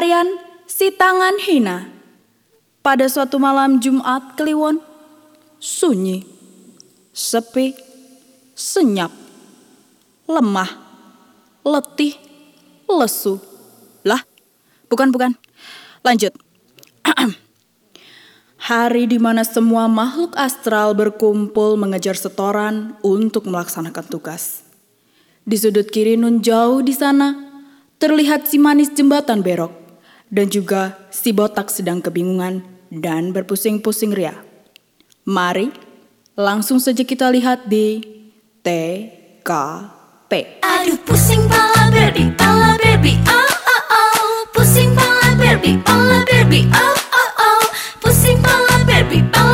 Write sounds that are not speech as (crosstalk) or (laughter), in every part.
Pencarian si tangan hina. Pada suatu malam Jumat Kliwon, sunyi, sepi, senyap, lemah, letih, lesu. Lah, bukan bukan. Lanjut. (clears throat) Hari di mana semua makhluk astral berkumpul mengejar setoran untuk melaksanakan tugas. Di sudut kiri nun jauh di sana, terlihat si manis jembatan berok dan juga si botak sedang kebingungan dan berpusing-pusing ria. Mari langsung saja kita lihat di TKP. Aduh pusing pala Barbie, pala Barbie, oh oh oh Pusing pala Barbie, pala Barbie, oh oh oh Pusing pala Barbie, pala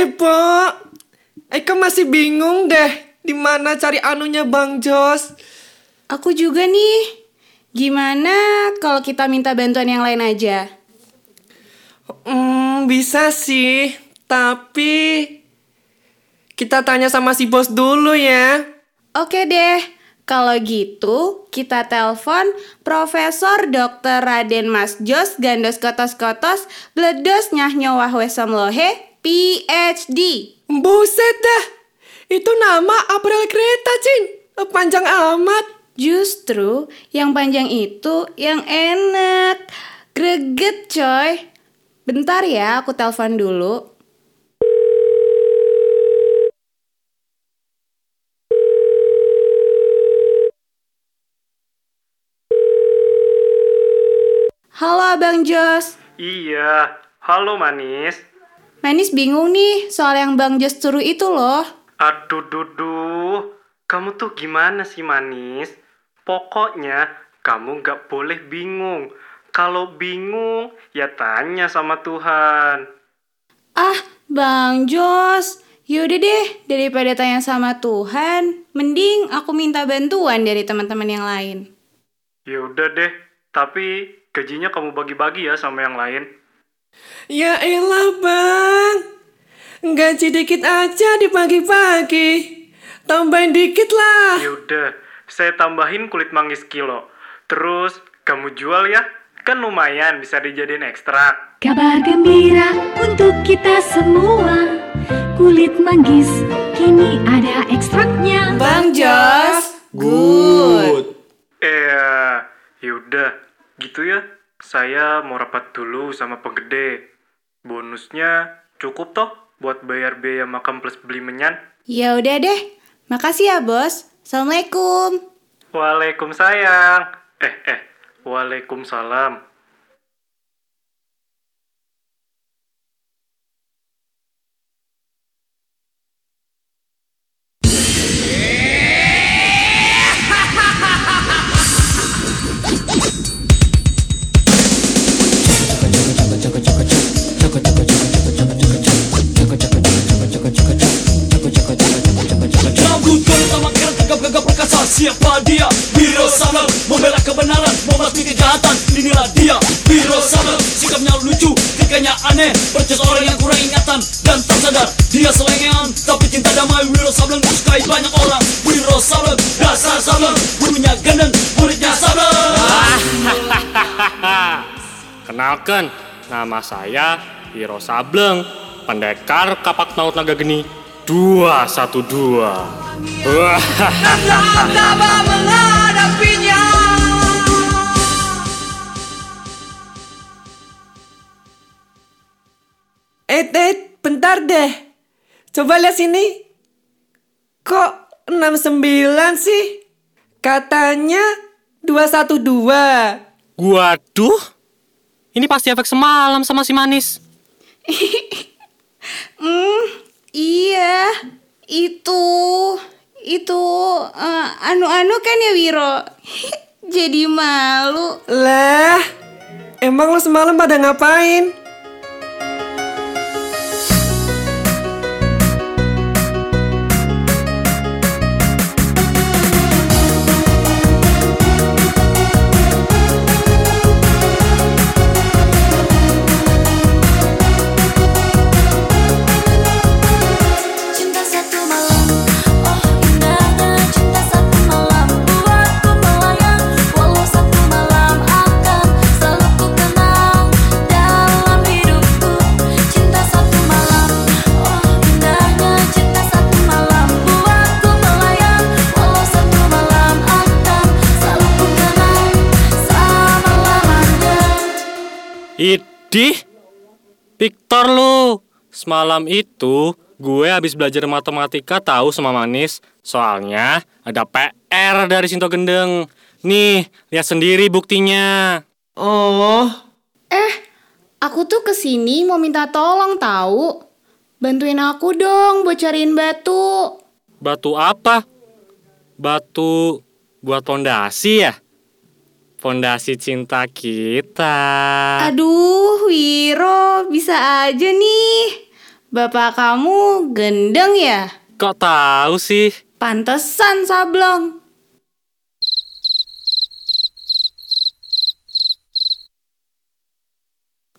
deh, Pok. Eka masih bingung deh di mana cari anunya Bang Jos. Aku juga nih. Gimana kalau kita minta bantuan yang lain aja? Hmm, bisa sih, tapi kita tanya sama si bos dulu ya. Oke deh. Kalau gitu, kita telepon Profesor Dr. Raden Mas Jos Gandos Kotos Kotos Bledos Nyahnyo Wahwe Somlohe PhD. Buset dah, itu nama April kereta, Cin. Panjang amat. Justru yang panjang itu yang enak. Greget coy. Bentar ya, aku telepon dulu. Halo Abang Jos. Iya, halo manis. Manis bingung nih soal yang Bang Jos suruh itu loh. Aduh, duduh. Kamu tuh gimana sih manis? Pokoknya kamu gak boleh bingung. Kalau bingung, ya tanya sama Tuhan. Ah, Bang Jos. Yaudah deh, daripada tanya sama Tuhan, mending aku minta bantuan dari teman-teman yang lain. Ya udah deh, tapi gajinya kamu bagi-bagi ya sama yang lain. Ya elah, Bang. Gaji dikit aja di pagi-pagi. Tambahin dikit lah. Ya udah, saya tambahin kulit manggis kilo. Terus kamu jual ya? Kan lumayan bisa dijadiin ekstrak. Kabar gembira untuk kita semua Kulit manggis kini ada ekstraknya Bang Jos, good. Eh, yaudah, gitu ya. Saya mau rapat dulu sama penggede. Bonusnya cukup toh buat bayar biaya makam plus beli menyan. Ya udah deh. Makasih ya, Bos. Assalamualaikum. Waalaikumsalam. Eh, eh, waalaikumsalam. Nama saya Hiro Sableng, pendekar kapak maut naga geni 212. Wah, (laughs) Eh, eh, bentar deh. Coba lihat sini. Kok 69 sih? Katanya 212. waduh. Ini pasti efek semalam sama si manis. (laughs) Hmm, iya. Itu itu eh, anu-anu kan ya Wiro. (laughs) Jadi malu. Lah, emang lo semalam pada ngapain? Idih, Victor lu. Semalam itu gue habis belajar matematika tahu sama Manis. Soalnya ada PR dari Sinto Gendeng. Nih, lihat sendiri buktinya. Oh, Eh, aku tuh ke sini mau minta tolong tahu. Bantuin aku dong buat cariin batu. Batu apa? Batu buat fondasi ya? Fondasi cinta kita. Aduh, Wiro, bisa aja nih. Bapak kamu gendeng ya? Kok tahu sih? Pantesan sablong.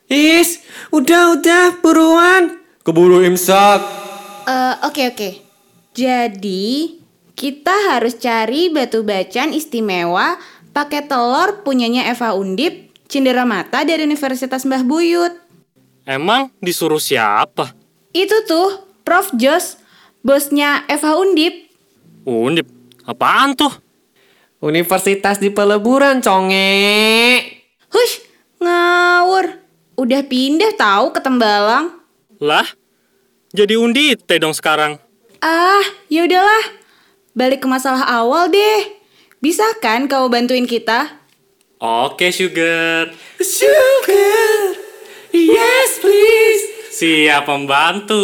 Is, udah-udah buruan. Keburu imsak. Eh, Oke, oke. Jadi, kita harus cari batu bacan istimewa pakai telur punyanya Eva Undip, Cindera Mata dari Universitas Mbah Buyut. Emang disuruh siapa? Itu tuh, Prof. Jos, bosnya Eva Undip. Undip. Apaan tuh? Universitas di peleburan, conge. Hush, ngawur. Udah pindah tahu ke Tembalang. Lah, jadi undite dong sekarang. Ah, ya udahlah. Balik ke masalah awal deh. Bisa kan kau bantuin kita? Oke, Sugar. Sugar. Yes, please. Siap membantu.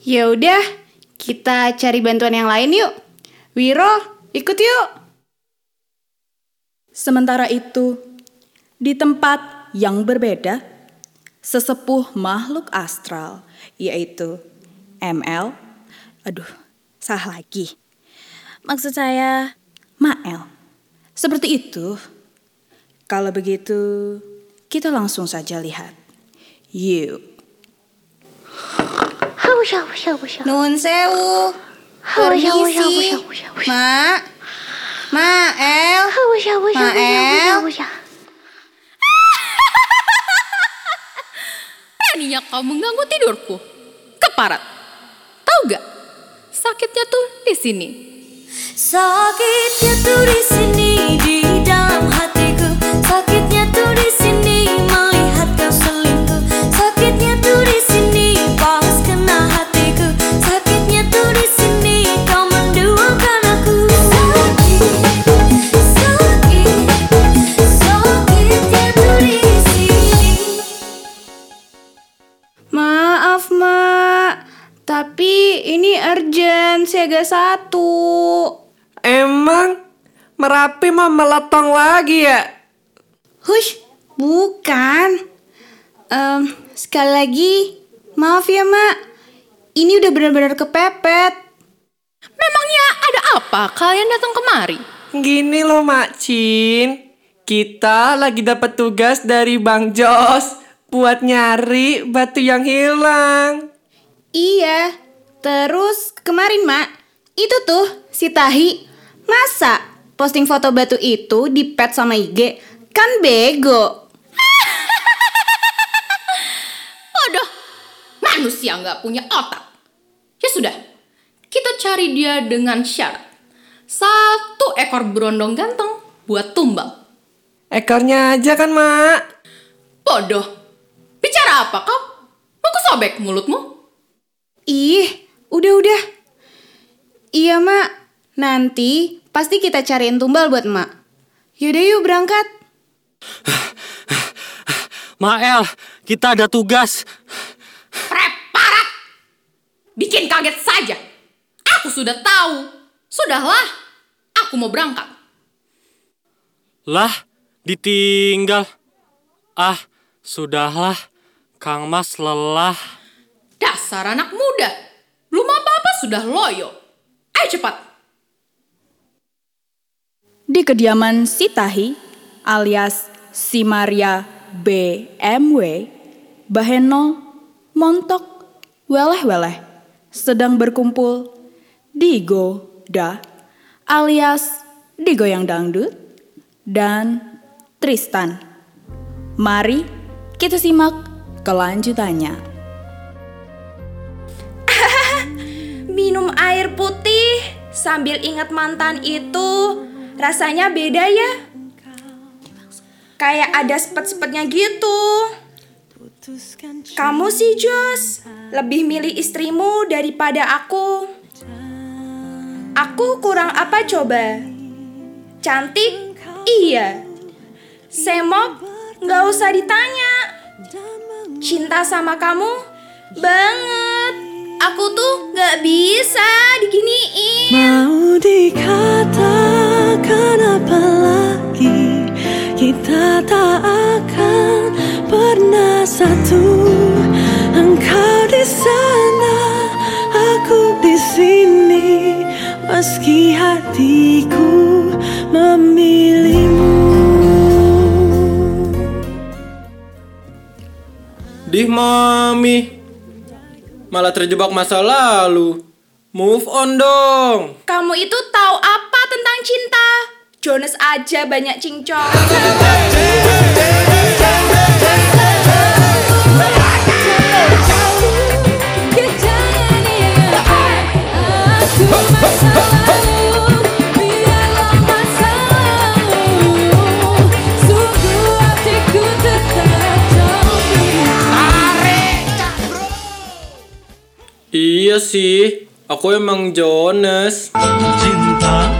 Ya udah, kita cari bantuan yang lain yuk. Wiro, ikut yuk. Sementara itu, di tempat yang berbeda, sesepuh makhluk astral, yaitu ML, aduh, salah lagi. Maksud saya, Mael. Seperti itu. Kalau begitu, kita langsung saja lihat. Yuk. Nun sewu. Permisi. Ma. Ma, El. Ma, El. Beraninya kau mengganggu tidurku. Keparat. Tahu gak? Sakitnya tuh di sini. Sakitnya tuh di sini di ini urgent, siaga satu. Emang Merapi mau meletong lagi ya? Hush, bukan. Em, sekali lagi, maaf ya, Mak. Ini udah benar-benar kepepet. Memangnya ada apa kalian datang kemari? Gini loh Mak Cin, kita lagi dapat tugas dari Bang Jos buat nyari batu yang hilang. Iya, terus kemarin, Mak, itu tuh si Tahi. Masa posting foto batu itu di pet sama IG? Kan bego. (laughs) Waduh, manusia nggak punya otak. Ya sudah, kita cari dia dengan syarat. Satu ekor berondong ganteng buat tumbang. Ekornya aja kan Mak? Bodoh, bicara apa kau? Mau kusobek mulutmu? Ih, udah-udah. Iya, Mak. Nanti pasti kita cariin tumbal buat Mak. Yaudah yuk berangkat. Mael, kita ada tugas. Preparat! Bikin kaget saja. Aku sudah tahu. Sudahlah, aku mau berangkat. Lah, ditinggal. Ah, sudahlah. Kang Mas lelah. Dasar anak muda. Belum apa-apa sudah loyo. Ayo cepat. Di kediaman si Tahi alias si Maria BMW, Baheno, Montok, Weleh-Weleh sedang berkumpul di Goda alias di Goyang Dangdut dan Tristan. Mari kita simak kelanjutannya. Minum air putih sambil ingat mantan itu rasanya beda ya. Kayak ada sepet-sepetnya gitu. Kamu sih, Jos. Lebih milih istrimu daripada aku. Aku kurang apa coba? Cantik? Iya. Semok? Nggak usah ditanya. Cinta sama kamu? Banget. Aku tuh nggak bisa dikatakan apa lagi Kita tak akan pernah satu. Engkau di sana, aku di sini. Meski hatiku memilihmu. Dih mami. Malah terjebak masa lalu. Move on dong. Kamu itu tahu apa tentang cinta? Jonas aja banyak cincong. Iya sih Aku emang Jonas Cinta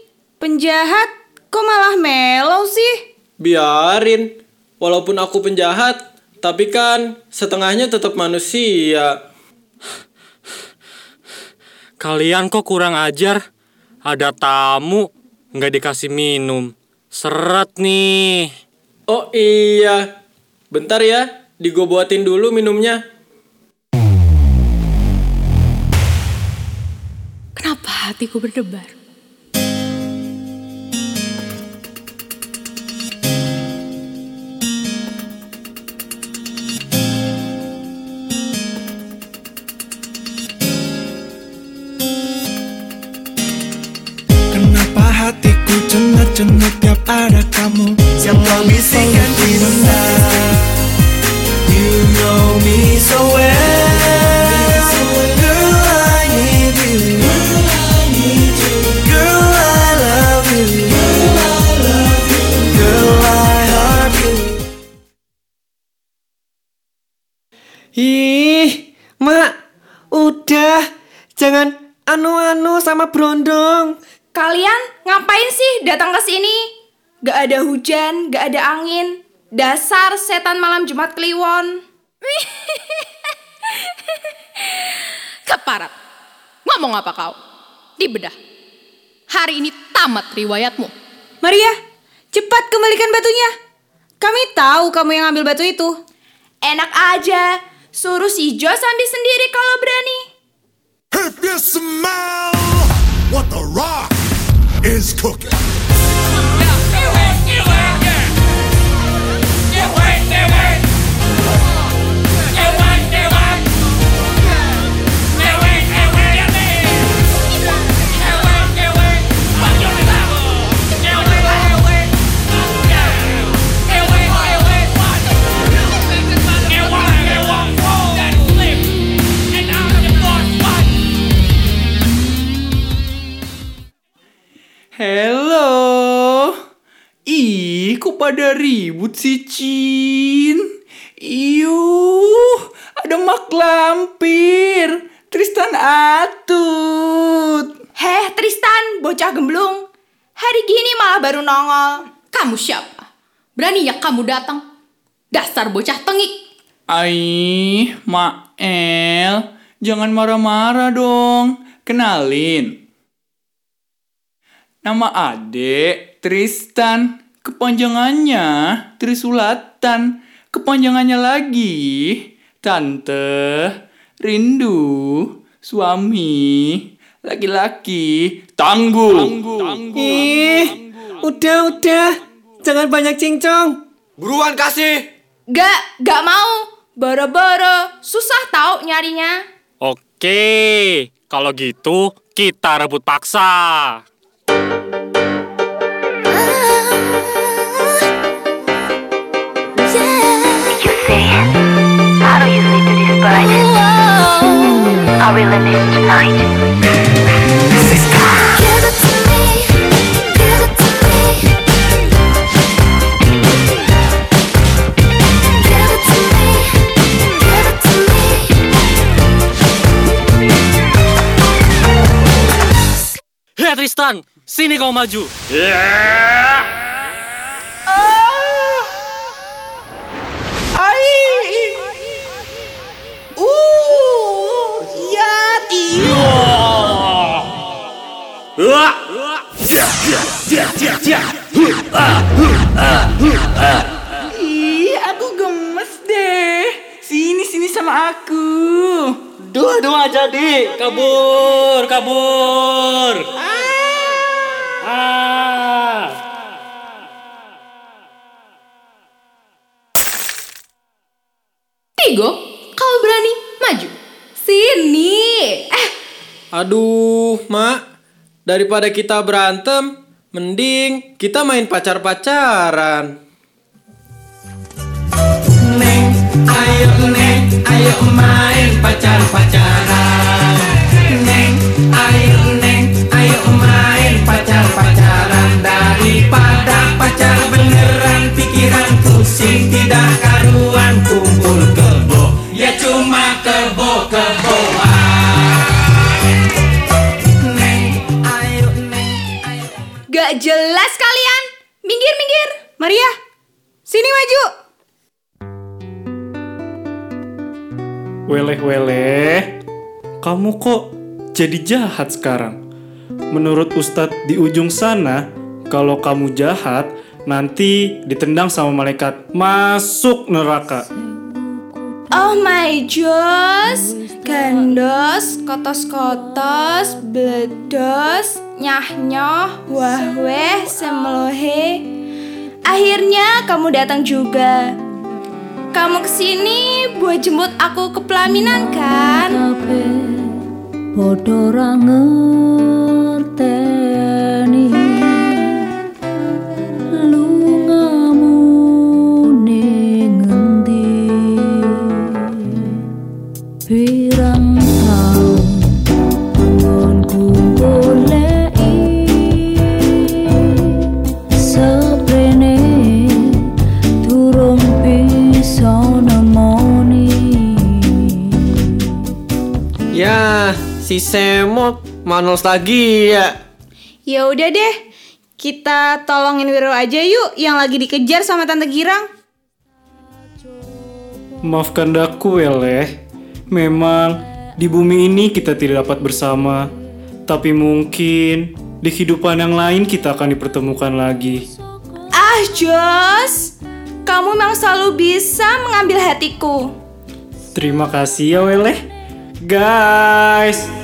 penjahat kok malah mellow sih? Biarin Walaupun aku penjahat Tapi kan setengahnya tetap manusia Kalian kok kurang ajar? Ada tamu, nggak dikasih minum. Seret nih. Oh iya Bentar ya Digobuatin dulu minumnya Kenapa hatiku berdebar? Cenut-cenut tiap ada kamu Siapa bisikan Gak ada hujan, gak ada angin. Dasar setan malam Jumat Kliwon. (laughs) Keparat. Ngomong apa kau? Dibedah. Hari ini tamat riwayatmu. Maria, cepat kembalikan batunya. Kami tahu kamu yang ambil batu itu. Enak aja. Suruh si Jos ambil sendiri kalau berani. If you smell what the rock is cooking. Hello. Ih, kok pada ribut sih, Cin? Iyuh, ada mak lampir. Tristan atut. Heh, Tristan, bocah gemblung. Hari gini malah baru nongol. Kamu siapa? Berani ya kamu datang? Dasar bocah tengik. Aih, Mael, jangan marah-marah dong. Kenalin. Nama adek Tristan. Kepanjangannya Trisulatan. Kepanjangannya lagi Tante Rindu Suami Laki-laki Tangguh Ih, udah, udah. Jangan banyak cincong. Buruan kasih. Gak, gak mau. Boro-boro, susah tau nyarinya. Oke, kalau gitu kita rebut paksa. I really miss tonight. Give it to me, give it to me. Give it to me, give it to me. Hei Tristan, sini kau maju. Uh, Ih, aku gemes deh. Sini sini sama aku. Dua dua jadi. Kabur, kabur. Ah. Tigo, kau berani maju. Sini. Eh, Aduh, Mak. Daripada kita berantem, mending kita main pacar-pacaran. Neng, ayo neng, ayo main pacar-pacaran. Neng, ayo neng, ayo main pacar-pacaran daripada pacar beneran pikiran pusing tidak karuan kumpul Jelas kalian. Minggir, minggir. Maria, sini maju. Weleh-weleh, kamu kok jadi jahat sekarang? Menurut Ustadz di ujung sana, kalau kamu jahat, nanti ditendang sama malaikat masuk neraka. Oh my Jos, gandos, kotos-kotos, bledos, nyah-nyoh, wah-weh, semlohe. Akhirnya kamu datang juga. Kamu ke sini buat jemput aku ke pelaminan kan? Podo ra Si Semok manos lagi ya. Ya udah deh, kita tolongin Wiro aja yuk yang lagi dikejar sama Tante Girang. Maafkan daku, Weleh. Memang di bumi ini kita tidak dapat bersama, tapi mungkin di kehidupan yang lain kita akan dipertemukan lagi. Ah Jos, kamu memang selalu bisa mengambil hatiku. Terima kasih ya, Weleh. Guys,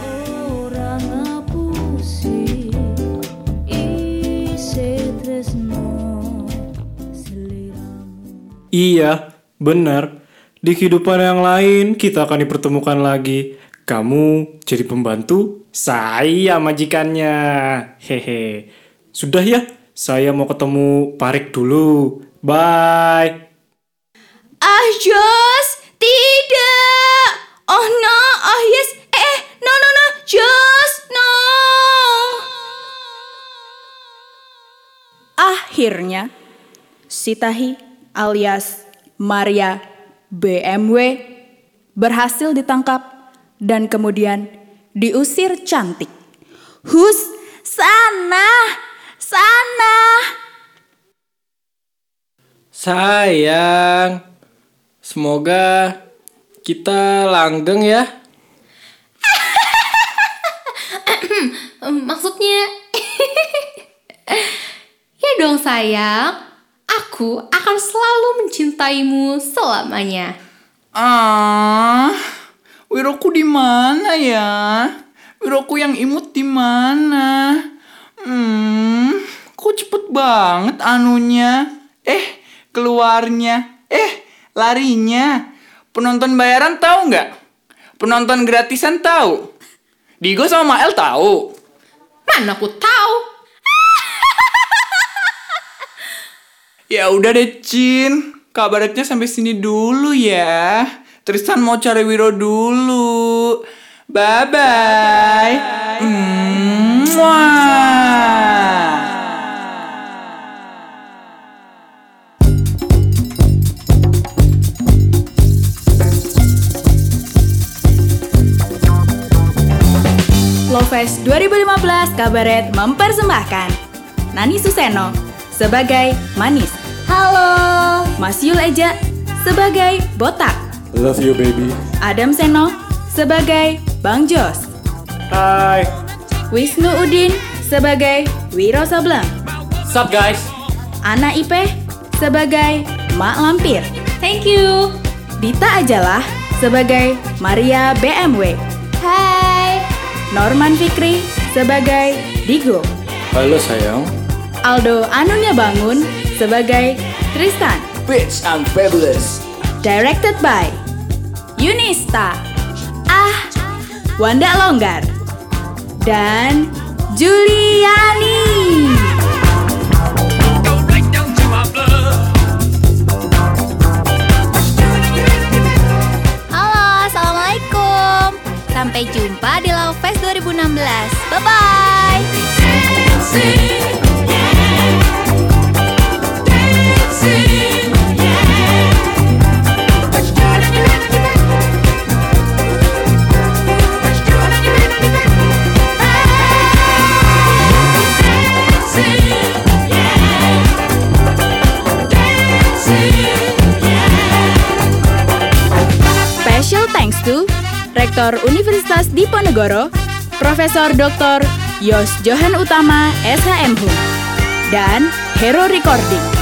Iya, benar. Di kehidupan yang lain kita akan dipertemukan lagi. Kamu jadi pembantu, saya majikannya. Hehe. Sudah ya, saya mau ketemu Parik dulu. Bye. Ah Jos, tidak. Oh no, oh yes, eh, eh no no no, Jos, no. Akhirnya, Sitahi alias Maria BMW berhasil ditangkap dan kemudian diusir cantik. Hus, sana, sana. Sayang, semoga kita langgeng ya. Maksudnya (laughs) ya dong sayang aku akan selalu mencintaimu selamanya Ah, Wiroku di mana ya? Wiroku yang imut di mana? Hmm, kok cepet banget anunya? Eh, keluarnya. Eh, larinya. Penonton bayaran tahu nggak? Penonton gratisan tahu. Digo sama Mael tahu. Mana aku tahu. Ya udah deh, Cin. Kabarnya sampai sini dulu ya. Tristan mau cari Wiro dulu. Bye-bye. Mwah. Lovefest 2015 Kabaret mempersembahkan Nani Suseno sebagai Manis. Halo. Mas Yul Eja sebagai Botak. Love you baby. Adam Seno sebagai Bang Jos. Hai. Wisnu Udin sebagai Wiro Sableng. Sup guys? Ana Ipe sebagai Mak Lampir. Thank you. Dita Ajalah sebagai Maria BMW. Hai. Norman Fikri sebagai Digo. Halo sayang. Aldo Anunya Bangun sebagai Tristan. Bitch, I'm fabulous. Directed by Yunista. Ah, Wanda Longgar. Dan Juliani. Halo, Assalamualaikum Sampai jumpa di Love Fest 2016 Bye-bye Rektor Universitas Diponegoro, Profesor Dr. Yos Johan Utama SHM Hum, dan Hero Recording.